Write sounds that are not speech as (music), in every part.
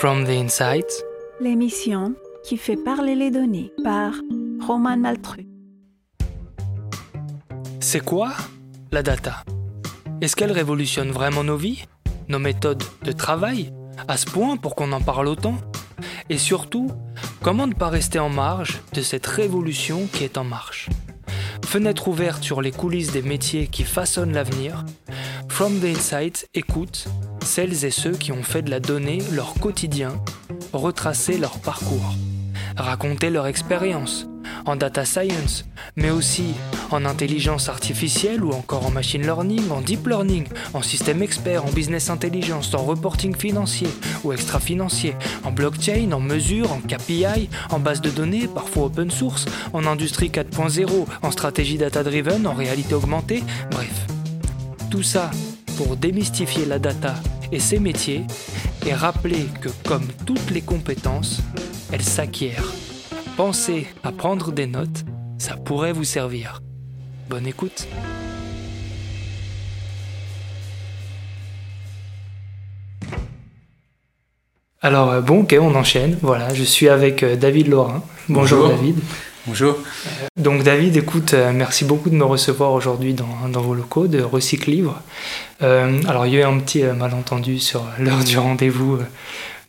From the Insights, l'émission qui fait parler les données par Roman Maltru. C'est quoi la data? Est-ce qu'elle révolutionne vraiment nos vies Nos méthodes de travail À ce point pour qu'on en parle autant? Et surtout, comment ne pas rester en marge de cette révolution qui est en marche? Fenêtre ouverte sur les coulisses des métiers qui façonnent l'avenir, From the Insight écoute celles et ceux qui ont fait de la donnée leur quotidien, retracer leur parcours, raconter leur expérience en data science, mais aussi en intelligence artificielle ou encore en machine learning, en deep learning, en système expert, en business intelligence, en reporting financier ou extra-financier, en blockchain, en mesure, en KPI, en base de données, parfois open source, en industrie 4.0, en stratégie data-driven, en réalité augmentée, bref. Tout ça pour démystifier la data et ses métiers et rappeler que comme toutes les compétences, elles s'acquièrent. Pensez à prendre des notes, ça pourrait vous servir. Bonne écoute. Alors euh, bon, ok, on enchaîne. Voilà, je suis avec euh, David Laurin. Bonjour, David. Bonjour. Donc David, écoute, euh, merci beaucoup de me recevoir aujourd'hui dans, vos locaux de Recycle Livre. Euh, alors il y a eu un petit euh, malentendu sur l'heure du rendez-vous.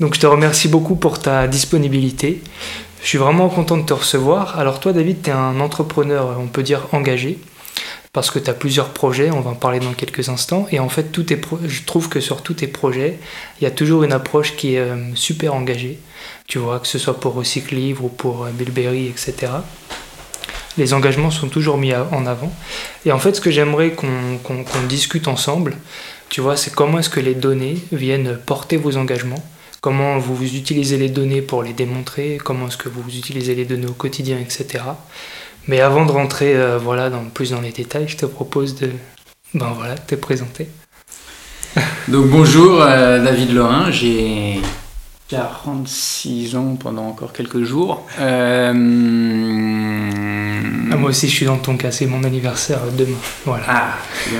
donc je te remercie beaucoup pour ta disponibilité. Je suis vraiment content de te recevoir. Alors toi David, tu es un entrepreneur, on peut dire engagé, parce que tu as plusieurs projets, on va en parler dans quelques instants. Et en fait, je trouve que sur tous tes projets, il y a toujours une approche qui est super engagée. Tu vois, que ce soit pour Recycle Livre ou pour Bilberry, etc les engagements sont toujours mis en avant. Et en fait, ce que j'aimerais qu'on discute ensemble, tu vois, c'est comment est-ce que les données viennent porter vos engagements, comment vous utilisez les données pour les démontrer, comment est-ce que vous utilisez les données au quotidien, etc. Mais avant de rentrer euh, voilà, dans, plus dans les détails, je te propose de ben voilà, te présenter. (laughs) Donc bonjour euh, David Lorrain, j'ai 46 ans pendant encore quelques jours. Euh, ah, moi aussi, je suis dans ton cas, c'est mon anniversaire demain. Voilà. Ah,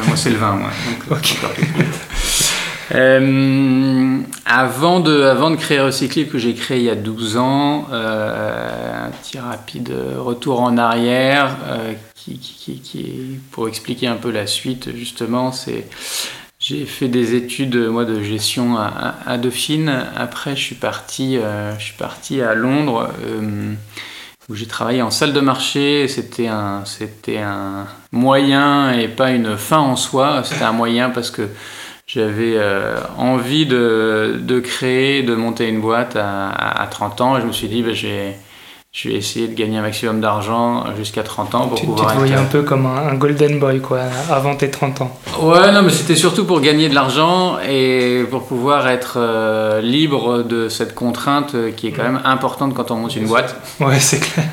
moi c'est le 20, moi. (laughs) euh, avant, de, créer Recyclip, que j'ai créé il y a 12 ans, euh, un petit rapide retour en arrière, euh, qui, pour expliquer un peu la suite, justement, c'est j'ai fait des études moi de gestion à, à, Dauphine. Après, je suis parti, je suis parti à Londres où j'ai travaillé en salle de marché. C'était un, c'était un moyen et pas une fin en soi. C'était un moyen parce que j'avais euh, envie de, de, créer, de monter une boîte à, à 30 ans. Et je me suis dit, bah, j'ai je vais essayer de gagner un maximum d'argent jusqu'à 30 ans pour tu, pouvoir tu te voyais un peu comme un, golden boy quoi avant tes 30 ans. Ouais non mais c'était surtout pour gagner de l'argent et pour pouvoir être euh, libre de cette contrainte qui est quand même importante quand on monte une boîte. Ouais c'est clair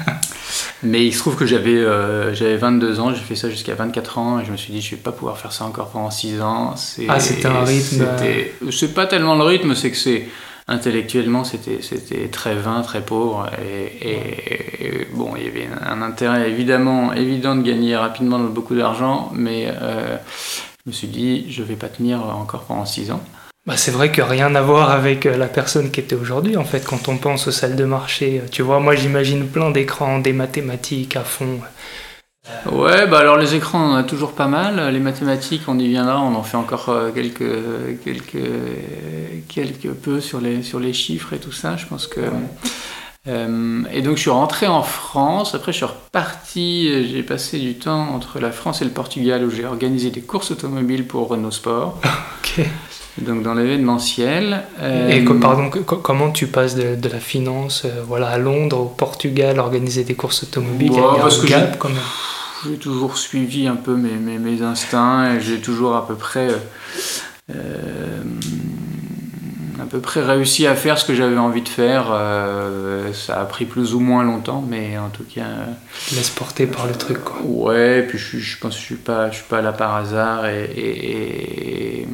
mais il se trouve que j'avais euh, j'avais 22 ans j'ai fait ça jusqu'à 24 ans et je me suis dit je vais pas pouvoir faire ça encore pendant 6 ans ah c'était un rythme euh, c'est pas tellement le rythme c'est que c'est intellectuellement c'était très vain, très pauvre et, bon il y avait un intérêt évidemment évident de gagner rapidement beaucoup d'argent mais euh, je me suis dit je vais pas tenir encore pendant six ans. Bah c'est vrai que rien à voir avec euh, la personne qui était aujourd'hui en fait quand on pense aux salles de marché. Tu vois moi j'imagine plein d'écrans, des mathématiques à fond. Ouais, bah alors les écrans, on en a toujours pas mal. Les mathématiques, on y viendra, on en fait encore euh, quelques, quelques, quelques peu sur les, sur les chiffres et tout ça. Je pense que. Euh, et donc je suis rentré en France. Après, je suis reparti. J'ai passé du temps entre la France et le Portugal où j'ai organisé des courses automobiles pour Renault Sport. (laughs) ok. Donc dans l'événementiel. Et euh, pardon, comment tu passes de, de la finance voilà, à Londres, au Portugal, organiser des courses automobiles Il y a, un gap quand même j'ai toujours suivi un peu mes, mes, mes instincts et j'ai toujours à peu près euh, à peu près réussi à faire ce que j'avais envie de faire. Euh, ça a pris plus ou moins longtemps, mais en tout cas. Laisse porter par le truc, quoi. Ouais, puis je, je pense que je suis pas, je suis pas là par hasard et, et, et,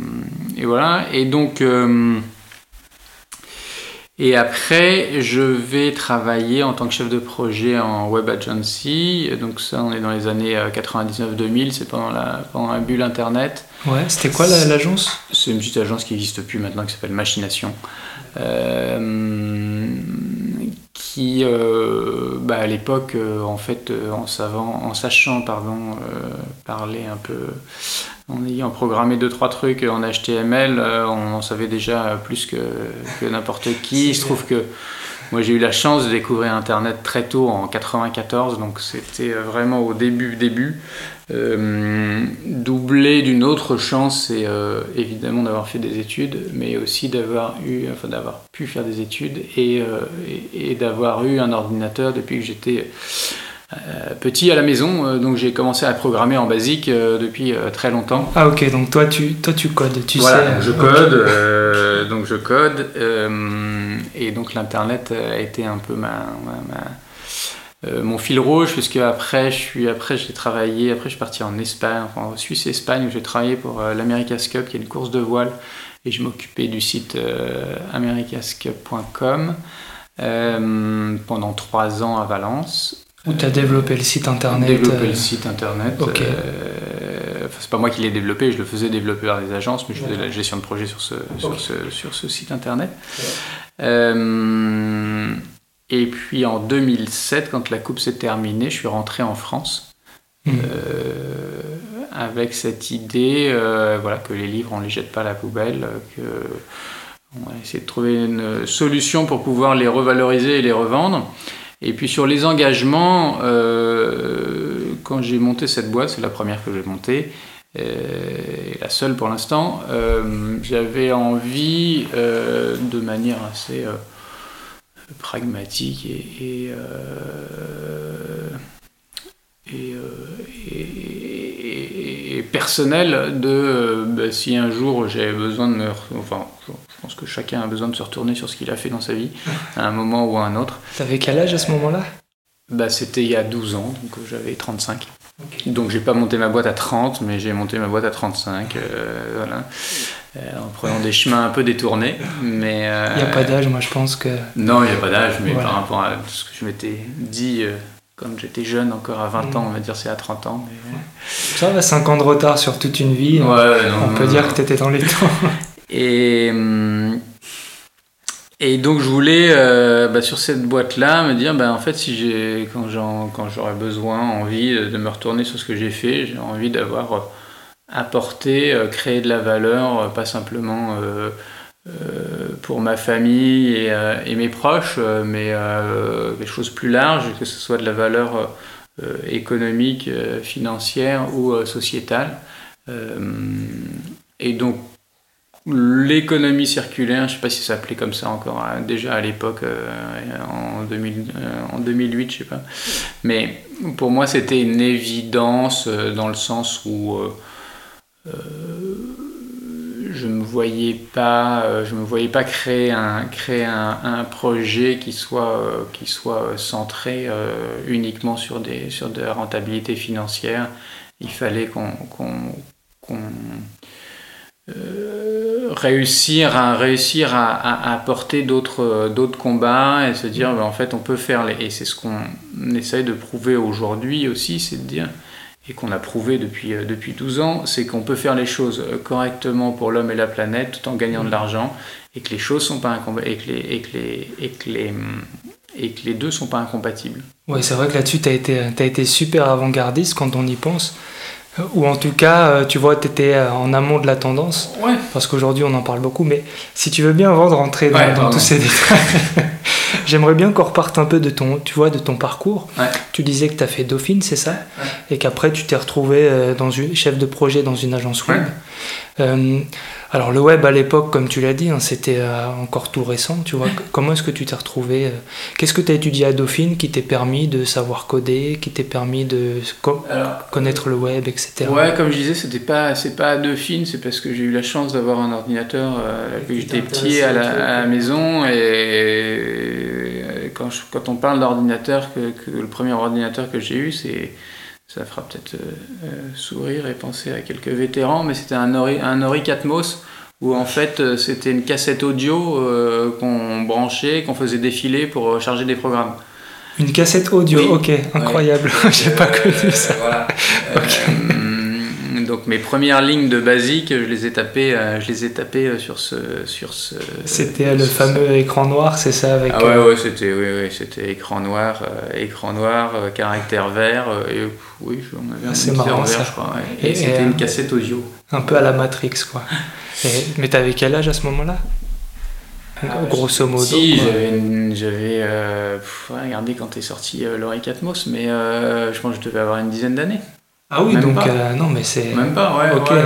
voilà. Et donc. Euh, et après, je vais travailler en tant que chef de projet en web agency. Donc ça, on est dans les années 99-2000, euh, c'est pendant la, pendant la bulle Internet. Ouais, c'était quoi la- l'agence? C'est une petite agence qui n'existe plus maintenant, qui s'appelle Machination. Euh, qui, euh, bah, à l'époque, en fait, en, savant, en sachant pardon, euh, parler un peu, en ayant programmé deux trois trucs en HTML, euh, on en savait déjà plus que, que n'importe (laughs) qui. Il se trouve que moi j'ai eu la chance de découvrir Internet très tôt en 94, donc c'était vraiment au début début. Euh, doublé d'une autre chance, c'est euh, évidemment d'avoir fait des études, mais aussi d'avoir eu, enfin d'avoir pu faire des études et, euh, et, et d'avoir eu un ordinateur depuis que j'étais euh, petit à la maison. Euh, donc j'ai commencé à programmer en basique euh, depuis euh, très longtemps. Ah ok, donc toi tu, toi, tu codes, tu Voilà, sais. je code, euh, donc je code, euh, et donc l'internet a été un peu ma, ma- ma- euh, mon fil rouge, puisque après je suis, après j'ai travaillé, après je suis parti en Espagne, enfin, en Suisse et Espagne, où j'ai travaillé pour euh, l'America's Cup, qui est une course de voile, et je m'occupais du site euh, americascup.com euh, pendant trois ans à Valence. Où tu as développé le site internet. Développer euh, le site internet. ok. euh, c'est pas moi qui l'ai développé, je le faisais développer par des agences, mais je faisais la gestion de projet sur ce, sur ce, sur ce site internet. Euh, et puis en 2007, quand la coupe s'est terminée, je suis rentré en France. Hmm. euh, avec cette idée euh, voilà, que les livres, on ne les jette pas à la poubelle, que on va essayer de trouver une solution pour pouvoir les revaloriser et les revendre. Et puis sur les engagements, euh, quand j'ai monté cette boîte, c'est la première que j'ai montée, euh, la seule pour l'instant, euh, j'avais envie de manière assez pragmatique et- et- personnelle de euh, bah, si un jour j'avais besoin de me... Enfin, je pense que chacun a besoin de se retourner sur ce qu'il a fait dans sa vie, (laughs) à un moment ou à un autre. T'avais quel âge à ce moment-là? Bah, c'était il y a 12 ans, donc euh, j'avais 35. Donc j'ai pas monté ma boîte à 30, mais j'ai monté ma boîte à 35, euh, voilà. Euh, en prenant des chemins un peu détournés. Mais, euh, Il n'y a pas d'âge, moi je pense que. Non, il n'y a pas d'âge, mais Voilà. par rapport à ce que je m'étais dit euh, quand j'étais jeune, encore à 20 Mm. ans, on va dire c'est à 30 ans. Mais... Ça va, 5 ans de retard sur toute une vie. Ouais, non, On non, peut non, dire non. que t'étais dans les temps. (laughs) Et, hum, et donc je voulais, euh, bah, sur cette boîte-là, me dire, bah, en fait, si j'ai, quand, j'aurais besoin, envie de me retourner sur ce que j'ai fait, j'ai envie d'avoir euh, apporté, euh, créé de la valeur, euh, pas simplement euh, euh, pour ma famille et, euh, mes proches, euh, mais euh, des choses plus larges, que ce soit de la valeur euh, économique, euh, financière ou euh, sociétale. Euh, et donc, l'économie circulaire, je ne sais pas si ça s'appelait comme ça encore, hein, déjà à l'époque, euh, en, 2000, euh, en 2008, je sais pas. Mais pour moi, c'était une évidence euh, dans le sens où euh, euh, je me voyais pas, euh, je me voyais pas créer un créer un, un projet qui soit euh, qui soit euh, centré uniquement sur des sur de la rentabilité financière. Il fallait qu'on euh, réussir à réussir à, à, à porter d'autres d'autres combats et se dire ben, en fait on peut faire les, et c'est ce qu'on essaye de prouver aujourd'hui aussi c'est de dire et qu'on a prouvé depuis, euh, depuis 12 ans, c'est qu'on peut faire les choses euh, correctement pour l'homme et la planète tout en gagnant de l'argent et que les choses sont pas incompa- et que les, et que les, et que les, et que les deux sont pas incompatibles. Ouais, c'est vrai que là-dessus, tu as été, t'as été super avant-gardiste quand on y pense. Euh, Ou en tout cas, euh, tu vois, tu étais en amont de la tendance. Ouais. Parce qu'aujourd'hui, on en parle beaucoup. Mais si tu veux bien, avant de rentrer dans, Ouais, dans pardon. tous ces détails, (laughs) j'aimerais bien qu'on reparte un peu de ton, tu vois, de ton parcours. Ouais. Tu disais que tu as fait Dauphine, c'est ça? Et qu'après, tu t'es retrouvé euh, dans une, chef de projet dans une agence web. Euh, alors, le web, à l'époque, comme tu l'as dit, hein, c'était euh, encore tout récent. Tu vois, (laughs) comment est-ce que tu t'es retrouvé euh, Qu'est-ce que tu as étudié à Dauphine qui t'est permis de savoir coder, qui t'est permis de co- Alors, connaître le web, etc. ouais, comme je disais, c'était pas, c'est pas de film, c'est parce que j'ai eu la chance d'avoir un ordinateur que Qui j'étais petit à la, à la maison et quand, je- quand on parle d'ordinateur, que, que le premier ordinateur que j'ai eu, c'est ça fera peut-être euh, euh, sourire et penser à quelques vétérans, mais c'était un Ori, un Ori Atmos où en fait euh, c'était une cassette audio euh, qu'on branchait, qu'on faisait défiler pour charger des programmes. Une cassette audio, Oui. ok, incroyable. (laughs) J'ai pas connu ça. Voilà. (laughs) Euh, donc mes premières lignes de basique, je les ai tapées, je les ai tapées sur ce, sur ce. C'était le fameux écran noir, c'est ça avec. Ah ouais, ouais, c'était, oui, oui, c'était écran noir, écran noir, caractère vert, et oui, on avait un c'est marrant vert, je crois. Et, c'était une cassette audio. Un peu à la Matrix, quoi. (laughs) et, mais t'avais quel âge à ce moment-là? Ah, grosso modo. Si, j'avais. Euh, regardez quand est sorti euh, Laurie Catmos, mais euh, je pense que je devais avoir une dizaine d'années. Ah oui, donc euh, non, mais c'est. Même pas, ouais. ouais,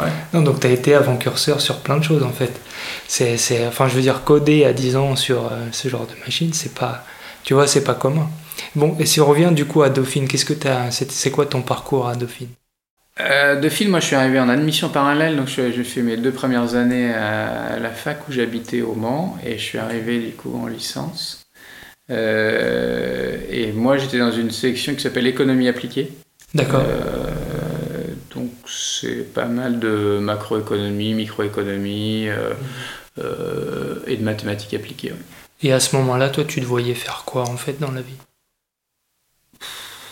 ouais, Non, donc tu as été avant-curseur sur plein de choses en fait. C'est, enfin, je veux dire, coder à 10 ans sur ce genre de machine, c'est pas. Tu vois, c'est pas commun. Bon, et si on revient du coup à Dauphine, qu'est-ce que tu as. C'est, quoi ton parcours à Dauphine? Euh, film, moi je suis arrivé en admission parallèle, donc j'ai fait mes deux premières années à la fac où j'habitais au Mans et je suis arrivé du coup en licence. Euh, et moi j'étais dans une section qui s'appelle économie appliquée. D'accord. Euh, donc c'est pas mal de macroéconomie, microéconomie et de mathématiques appliquées. Et à ce moment-là, toi tu te voyais faire quoi en fait dans la vie?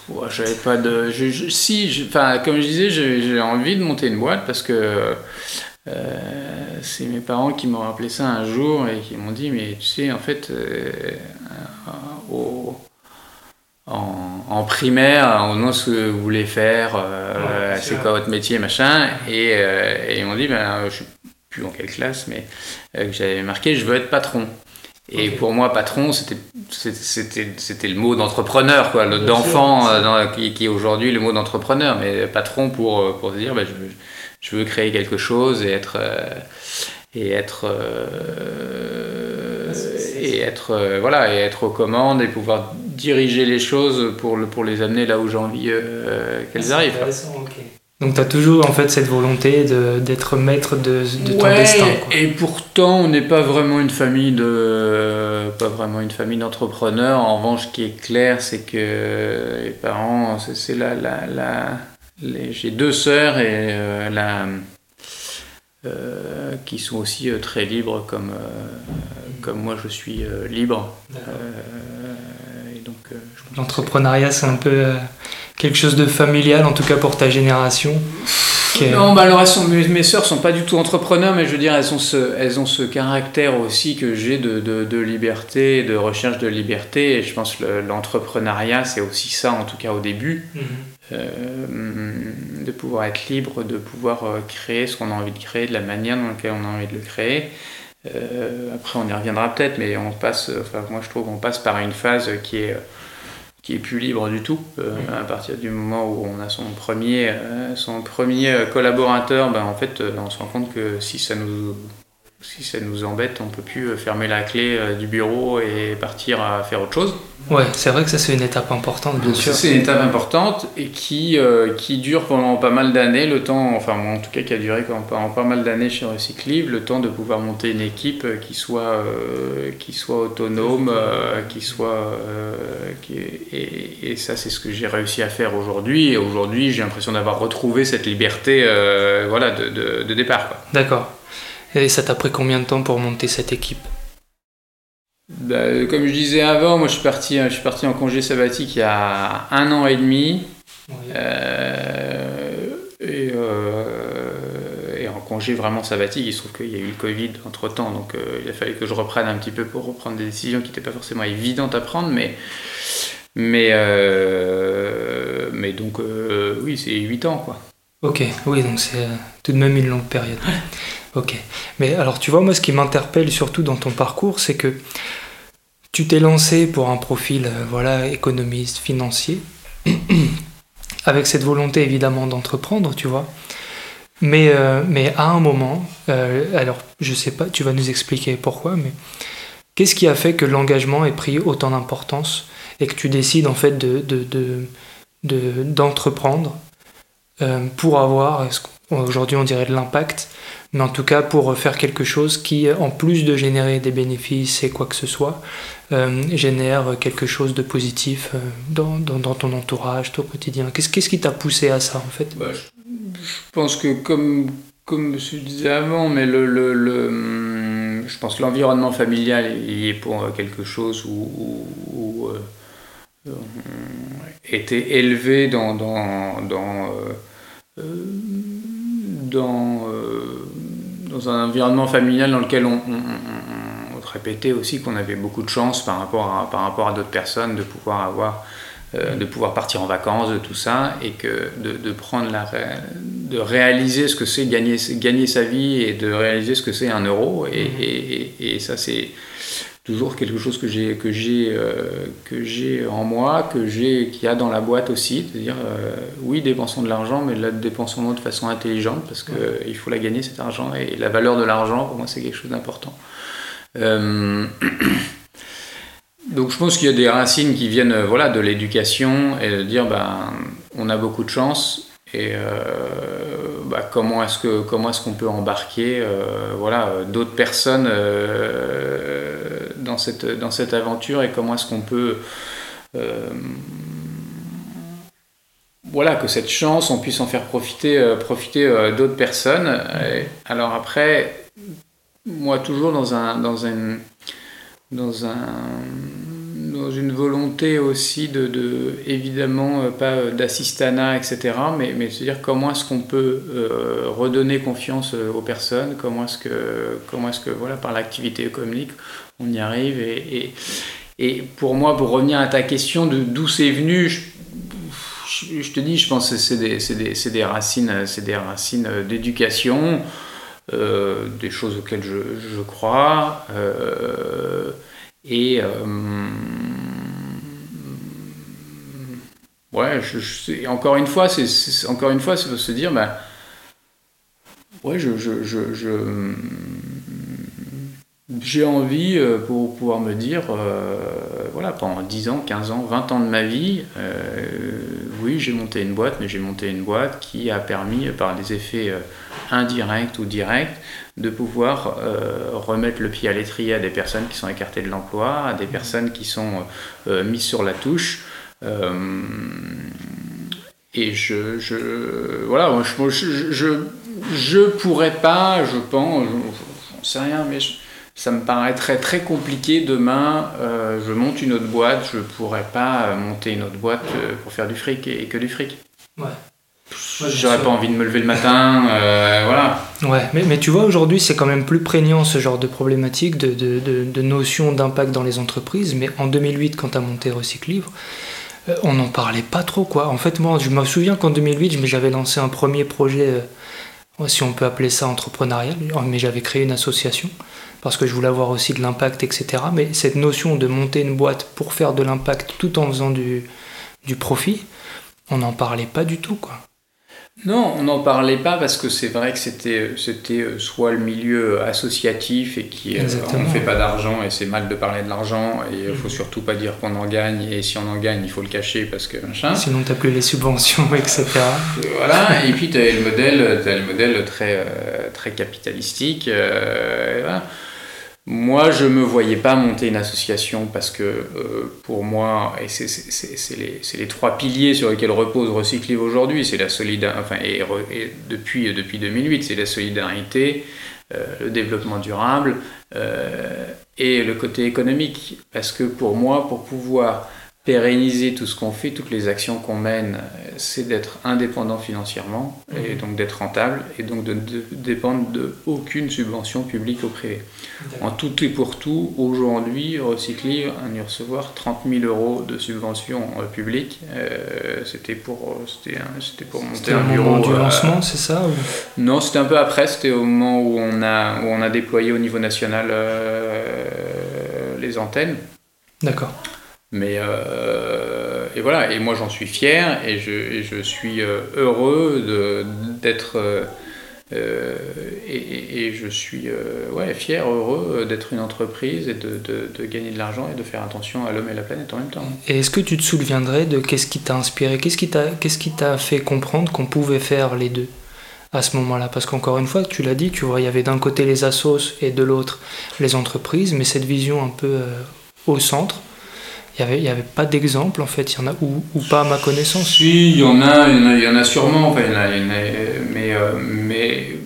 Ouais, j'avais pas de. si, enfin, comme je disais, j'ai envie de monter une boîte parce que euh, c'est mes parents qui m'ont rappelé ça un jour et qui m'ont dit Mais tu sais, en fait, euh, au, en, primaire, on demande ce que vous voulez faire, euh, c'est quoi votre métier, machin. Et, et ils m'ont dit Ben, je sais plus en quelle classe, mais j'avais marqué Je veux être patron. Et pour moi, patron, c'était c'était le mot d'entrepreneur, quoi, d'enfant euh, qui, qui, est aujourd'hui le mot d'entrepreneur. Mais patron pour, euh, pour dire, bah, je, veux, je, veux, créer quelque chose et être euh, et être et être voilà et être aux commandes et pouvoir diriger les choses pour le, pour les amener là où j'ai envie qu'elles arrivent. Donc tu as toujours en fait cette volonté d'être maître de, de ton destin. Et pourtant on n'est pas vraiment une famille de pas vraiment une famille d'entrepreneurs. En revanche, ce qui est clair, c'est que les parents, c'est la, la, la j'ai deux sœurs et euh, la euh, qui sont aussi euh, très libres comme comme moi je suis libre. et donc l'entrepreneuriat c'est un peu quelque chose de familial, en tout cas pour ta génération Non, bah alors mes, mes sœurs sont pas du tout entrepreneurs, mais je veux dire, elles ont ce, elles ont ce caractère aussi que j'ai de, de, de, liberté, de recherche de liberté. Et je pense que l'entrepreneuriat, c'est aussi ça, en tout cas au début. Mhm. Euh, de pouvoir être libre, de pouvoir euh, créer ce qu'on a envie de créer, de la manière dans laquelle on a envie de le créer. Euh, après, on y reviendra peut-être, mais on passe, enfin, moi je trouve qu'on passe par une phase qui est qui est plus libre du tout. Euh, à partir du moment où on a son premier, euh, son premier collaborateur, ben, en fait, euh, on se rend compte que si ça nous si ça nous embête, on peut plus euh, fermer la clé euh, du bureau et partir à faire autre chose. Ouais, c'est vrai que ça c'est une étape importante, bien sûr. C'est une étape importante et qui, euh, qui dure pendant pas mal d'années, le temps, enfin en tout cas qui a duré pendant pas mal d'années chez Recyclive, le temps de pouvoir monter une équipe qui soit, qui soit autonome, qui soit, et, et, ça c'est ce que j'ai réussi à faire aujourd'hui. Et aujourd'hui j'ai l'impression d'avoir retrouvé cette liberté, voilà, de, de, de départ. D'accord. Et ça t'a pris combien de temps pour monter cette équipe bah, Comme je disais avant, moi je suis, parti, je suis parti en congé sabbatique il y a un an et demi. Euh, euh, et, en congé vraiment sabbatique, il se trouve qu'il y a eu le Covid entre temps, donc euh, il a fallu que je reprenne un petit peu pour reprendre des décisions qui n'étaient pas forcément évidentes à prendre, mais, mais, mais donc oui, c'est 8 ans quoi. Ok, oui, donc c'est tout de même une longue période. Ok. Mais alors, tu vois, moi, ce qui m'interpelle surtout dans ton parcours, c'est que tu t'es lancé pour un profil, euh, voilà, économiste, financier, (clears throat) avec cette volonté évidemment d'entreprendre, tu vois. Mais, euh, mais à un moment, euh, alors je sais pas, tu vas nous expliquer pourquoi, mais qu'est-ce qui a fait que l'engagement ait pris autant d'importance et que tu décides en fait de, d'entreprendre pour avoir, aujourd'hui on dirait de l'impact, mais en tout cas pour faire quelque chose qui, en plus de générer des bénéfices et quoi que ce soit, euh, génère quelque chose de positif euh, dans, ton entourage, ton quotidien. Qu'est-ce, qui t'a poussé à ça en fait? Bah, je, pense que comme, comme je disais avant, mais hum, je pense que l'environnement familial est pour quelque chose où, euh, on était élevé dans dans, dans un environnement familial dans lequel on, répétait aussi qu'on avait beaucoup de chance par rapport à, par rapport à d'autres personnes de pouvoir avoir de pouvoir partir en vacances, de tout ça, et que de, de prendre la, de réaliser ce que c'est gagner, gagner sa vie et de réaliser ce que c'est un euro. Et, et, et ça, c'est toujours quelque chose que j'ai que j'ai euh, que j'ai en moi que j'ai qu'il y a dans la boîte aussi c'est à dire euh, oui dépensons de l'argent mais là dépensons de façon intelligente parce que il faut la gagner cet argent et la valeur de l'argent pour moi c'est quelque chose d'important. Euh, (clears throat) donc je pense qu'il y a des racines qui viennent voilà de l'éducation et de dire ben on a beaucoup de chance et bah, comment est-ce que comment est-ce qu'on peut embarquer voilà d'autres personnes dans cette, dans cette aventure et comment est-ce qu'on peut euh, voilà, que cette chance, on puisse en faire profiter, euh, profiter euh, d'autres personnes. alors après, moi toujours dans un, dans un, dans un, dans une volonté aussi de, de évidemment pas d'assistanat, etc. Mais, mais se dire comment est-ce qu'on peut redonner confiance aux personnes, comment est-ce que, comment est-ce que voilà par l'activité économique on y arrive. Et, et, pour moi, pour revenir à ta question de d'où c'est venu, je, te dis, je pense que c'est des, des, des, racines, c'est des racines d'éducation, euh, des choses auxquelles je, je crois. Euh, et euh, ouais, je, encore une fois, c'est encore une fois, c'est se dire, bah, ouais, je, j'ai envie, euh, pour pouvoir me dire, euh, voilà, pendant 10 ans, 15 ans, 20 ans de ma vie, euh, oui, j'ai monté une boîte, mais j'ai monté une boîte qui a permis, par des effets indirects ou directs, de pouvoir remettre le pied à l'étrier à des personnes qui sont écartées de l'emploi, à des personnes qui sont mises sur la touche. et je, je voilà, je, je, je, pourrais pas, je pense, j'en sais rien, mais je, ça me paraîtrait très compliqué demain, euh, je monte une autre boîte, je pourrais pas euh, monter une autre boîte euh, pour faire du fric et, que du fric. Ouais. J'aurais pas envie de me lever le matin, voilà. Ouais, mais, mais tu vois, aujourd'hui, c'est quand même plus prégnant ce genre de problématique, de, de, de, de notion d'impact dans les entreprises. Mais en 2008, quand tu as monté Recyclivre, on n'en parlait pas trop, quoi. En fait, moi, je me souviens qu'en 2008, j'avais lancé un premier projet, si on peut appeler ça entrepreneurial, mais j'avais créé une association parce que je voulais avoir aussi de l'impact, etc. Mais cette notion de monter une boîte pour faire de l'impact tout en faisant du, du profit, on n'en parlait pas du tout, quoi. Non, on n'en parlait pas parce que c'est vrai que c'était, c'était euh, soit le milieu associatif et qui euh, ne fait pas d'argent et c'est mal de parler de l'argent et il faut mm. surtout pas dire qu'on en gagne et si on en gagne il faut le cacher parce que machin. Sinon t'as plus les subventions (laughs) etc. voilà et puis tu as le modèle, as le modèle très, euh, très capitalistique. voilà. Moi, je ne me voyais pas monter une association parce que euh, pour moi, et c'est les, trois piliers sur lesquels repose Recyclive aujourd'hui, c'est la solidarité, enfin, et, depuis, depuis 2008, c'est la solidarité, euh, le développement durable euh, et le côté économique. Parce que pour moi, pour pouvoir pérenniser tout ce qu'on fait, toutes les actions qu'on mène, c'est d'être indépendant financièrement et mhm. donc d'être rentable et donc de ne dépendre de aucune subvention publique ou privée. En tout et pour tout, aujourd'hui, Recycler a recevoir 30 000 euros de subventions euh, publiques. Euh, c'était pour, c'était pour monter un bureau. Moment du euh, lancement, c'est ça Non, c'était un peu après. C'était au moment où on a, où on a déployé au niveau national les antennes. D'accord. Mais euh, et voilà, et moi j'en suis fier et je, je suis euh, heureux d'être euh, et, et, je suis ouais, fier, heureux d'être une entreprise et de, de, gagner de l'argent et de faire attention à l'homme et la planète en même temps. Et est-ce que tu te souviendrais de qu'est-ce qui t'a inspiré, qu'est-ce qui t'a t'a fait comprendre qu'on pouvait faire les deux à ce moment-là? Parce qu'encore une fois, tu l'as dit, tu vois, il y avait d'un côté les assos et de l'autre les entreprises, mais cette vision un peu au centre il n'y avait, y avait pas d'exemple en fait, il y en a ou, ou, pas à ma connaissance. Si, il y en a, il y en a, sûrement, enfin, y en a, mais, euh, mais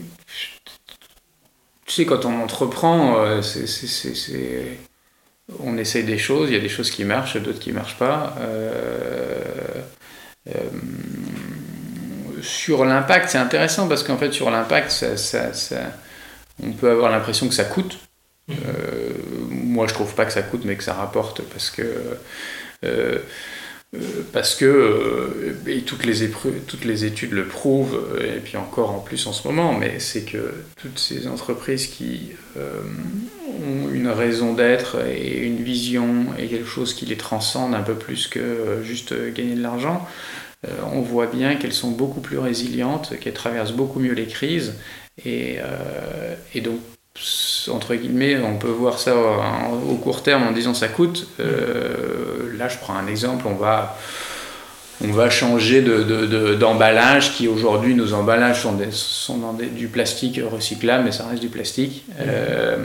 tu sais, quand on entreprend, euh, c'est, on essaye des choses, il y a des choses qui marchent, d'autres qui ne marchent pas. Euh, sur l'impact, c'est intéressant parce qu'en fait, sur l'impact, ça, on peut avoir l'impression que ça coûte. Mmh. Moi, je trouve pas que ça coûte, mais que ça rapporte parce que euh, parce que euh, et toutes, les études le prouvent, euh, et puis encore en plus en ce moment, mais c'est que toutes ces entreprises qui ont une raison d'être et une vision et quelque chose qui les transcende un peu plus que juste gagner de l'argent, on voit bien qu'elles sont beaucoup plus résilientes, qu'elles traversent beaucoup mieux les crises, et donc entre guillemets, on peut voir ça au court terme en disant ça coûte. Euh, là, je prends un exemple, on va, on va changer d'emballage de, qui aujourd'hui, nos emballages sont, sont dans du plastique recyclable, mais ça reste du plastique. Euh,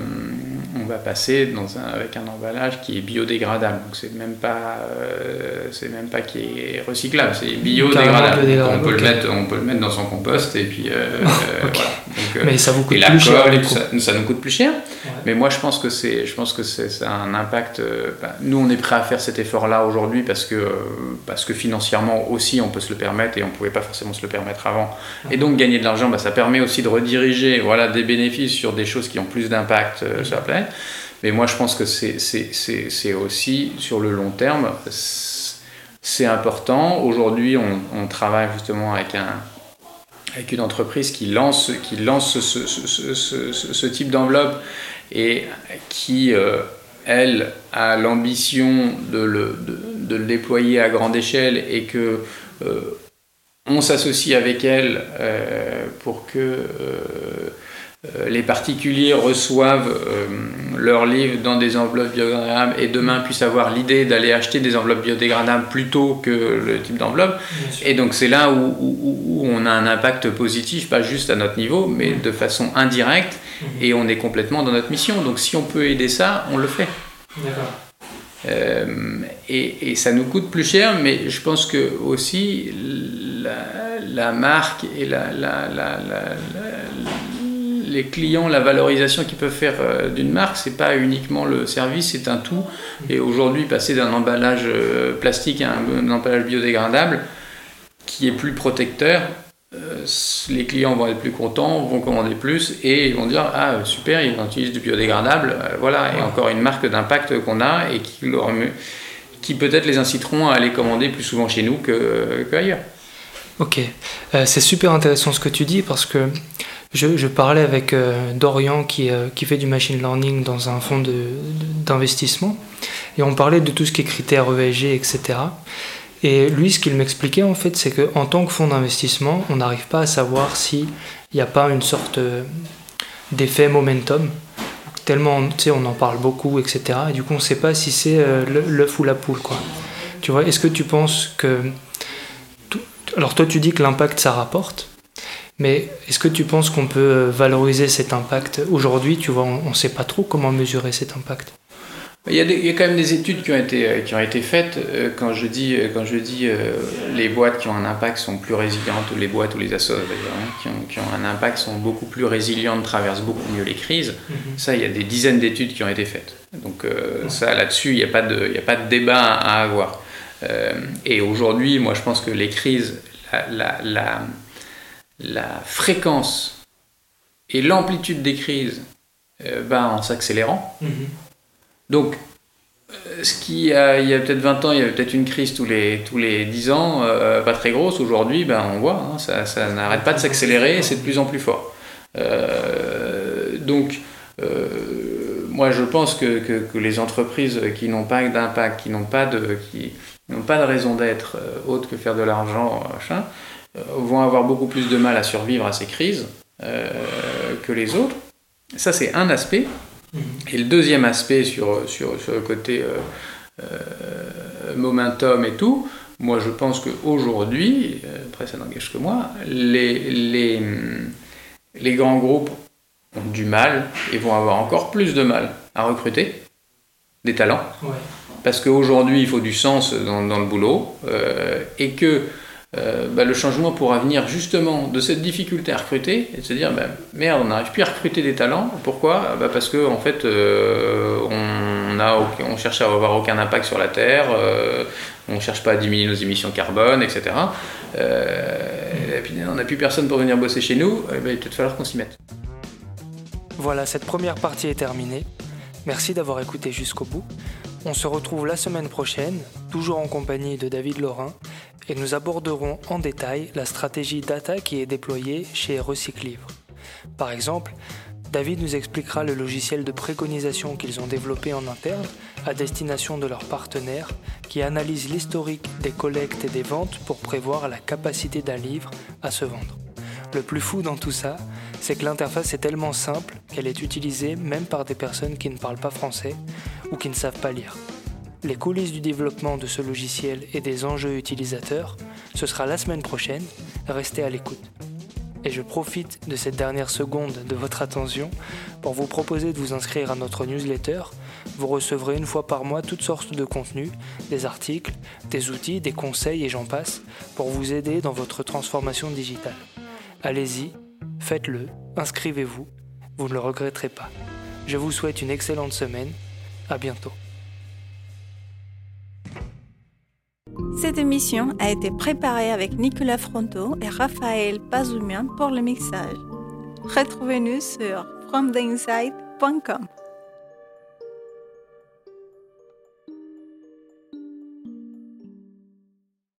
on va passer dans un, avec un emballage qui est biodégradable. Donc c'est même pas, euh, c'est même pas qui est recyclable, c'est biodégradable. on peut le mettre, on peut le mettre dans son compost et puis. Euh, (laughs) euh, mais ça vous coûte plus cher. Ça, nous coûte plus cher. Mais moi je pense que c'est, je pense que c'est, un impact. nous on est prêt à faire cet effort-là aujourd'hui parce que parce que financièrement aussi on peut se le permettre et on pouvait pas forcément se le permettre avant. Et donc gagner de l'argent, bah, ça permet aussi de rediriger, voilà, des bénéfices sur des choses qui ont plus d'impact sur la planète. Mais moi, je pense que c'est aussi, sur le long terme, c'est important. Aujourd'hui, on, travaille justement avec, un, avec une entreprise qui lance, qui lance ce, type d'enveloppe et qui, euh, elle, a l'ambition de le, de, le, déployer à grande échelle et que euh, on s'associe avec elle euh, pour que les particuliers reçoivent euh, leurs livres dans des enveloppes biodégradables et demain puissent avoir l'idée d'aller acheter des enveloppes biodégradables plutôt que le type d'enveloppe. Et donc c'est là où, on a un impact positif, pas juste à notre niveau, mais de façon indirecte, mhm. et on est complètement dans notre mission. Donc si on peut aider ça, on le fait. Euh, et, ça nous coûte plus cher, mais je pense que aussi la, marque et la, la les clients, la valorisation qu'ils peuvent faire euh, d'une marque, c'est pas uniquement le service, c'est un tout. Et aujourd'hui, passer d'un emballage euh, plastique à un, emballage biodégradable qui est plus protecteur, euh, les clients vont être plus contents, vont commander plus et ils vont dire ah super, ils utilisent du biodégradable, voilà, et encore une marque d'impact qu'on a et qui, qui peut-être les inciteront à aller commander plus souvent chez nous qu'ailleurs. ok, c'est super intéressant ce que tu dis parce que je, parlais avec euh, Dorian qui, euh, qui, fait du machine learning dans un fonds d'investissement et on parlait de tout ce qui est critères ESG, etc. Et lui, ce qu'il m'expliquait en fait, c'est qu'en tant que fonds d'investissement, on n'arrive pas à savoir s'il n'y a pas une sorte euh, d'effet momentum. Tellement, tu sais, on en parle beaucoup, etc. Et du coup, on ne sait pas si c'est l'œuf ou la poule, quoi. Tu vois, est-ce que tu penses que... Alors toi, tu dis que l'impact, ça rapporte. Mais est-ce que tu penses qu'on peut euh, valoriser cet impact Aujourd'hui, tu vois, on ne sait pas trop comment mesurer cet impact. Il y, a il y, a quand même des études qui ont été, euh, qui ont été faites. Euh, quand je dis, quand je dis les boîtes qui ont un impact sont plus résilientes, ou les boîtes ou les assos hein, qui, ont, qui, ont, un impact sont beaucoup plus résilientes, traversent beaucoup mieux les crises, mhm. ça, il y a des dizaines d'études qui ont été faites. Donc ça, là-dessus, il n'y a, pas de, il a pas de débat à avoir. et aujourd'hui, moi, je pense que les crises, la, la la fréquence et l'amplitude des crises euh, va en s'accélérant. Mhm. Donc, euh, ce qui, a, il y a peut-être 20 ans, il y avait peut-être une crise tous les, tous les 10 ans, euh, pas très grosse. Aujourd'hui, ben, on voit, hein, ça, ça n'arrête pas de s'accélérer c'est de plus en plus fort. donc, moi, je pense que, que, les entreprises qui n'ont pas d'impact, qui n'ont pas de, qui n'ont pas de raison d'être autre que faire de l'argent, machin, euh, vont avoir beaucoup plus de mal à survivre à ces crises euh, que les autres. Ça, c'est un aspect. Mhm. Et le deuxième aspect sur, sur, sur le côté euh, momentum et tout, moi je pense qu'aujourd'hui, après ça n'engage que moi, les, les, les, grands groupes ont du mal et vont avoir encore plus de mal à recruter des talents. Parce qu'aujourd'hui, il faut du sens dans, dans le boulot et que euh, bah, le changement pourra venir justement de cette difficulté à recruter et de se dire bah, merde, on n'arrive plus à recruter des talents. Pourquoi? Bah, Parce qu'en en fait, euh, on, a, on cherche à avoir aucun impact sur la Terre, euh, on ne cherche pas à diminuer nos émissions carbone, etc. on n'a plus personne pour venir bosser chez nous, ben, il va peut-être falloir qu'on s'y mette. Voilà, cette première partie est terminée. Merci d'avoir écouté jusqu'au bout. On se retrouve la semaine prochaine, toujours en compagnie de David Laurin, et nous aborderons en détail la stratégie data qui est déployée chez Recyclivre. Par exemple, David nous expliquera le logiciel de préconisation qu'ils ont développé en interne à destination de leurs partenaires qui analyse l'historique des collectes et des ventes pour prévoir la capacité d'un livre à se vendre. Le plus fou dans tout ça, c'est que l'interface est tellement simple qu'elle est utilisée même par des personnes qui ne parlent pas français ou qui ne savent pas lire. Les coulisses du développement de ce logiciel et des enjeux utilisateurs, ce sera la semaine prochaine. Restez à l'écoute et je profite de cette dernière seconde de votre attention pour vous proposer de vous inscrire à notre newsletter. Vous recevrez une fois par mois toutes sortes de contenus, des articles, des outils, des conseils et j'en passe pour vous aider dans votre transformation digitale. Allez-y, faites-le, inscrivez-vous, vous ne le regretterez pas. Je vous souhaite une excellente semaine, à bientôt. Cette émission a été préparée avec Nicolas Fronto et Raphaël Pazoumian pour le mixage. Retrouvez-nous sur fromtheinside.com.